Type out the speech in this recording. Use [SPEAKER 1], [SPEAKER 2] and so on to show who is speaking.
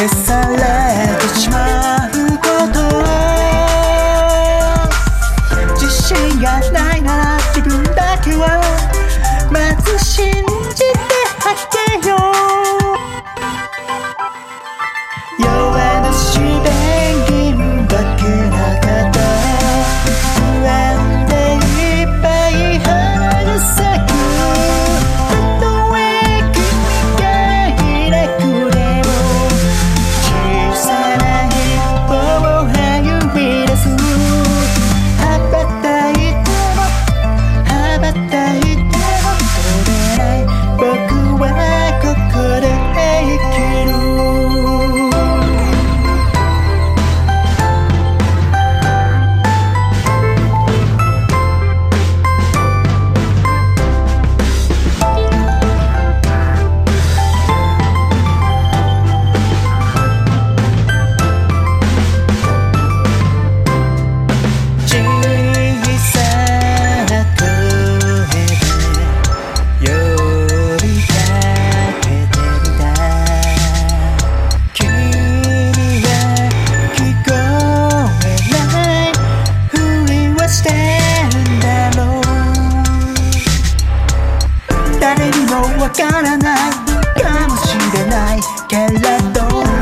[SPEAKER 1] Keserler içmen 誰にもわからない。かもしれないけれど。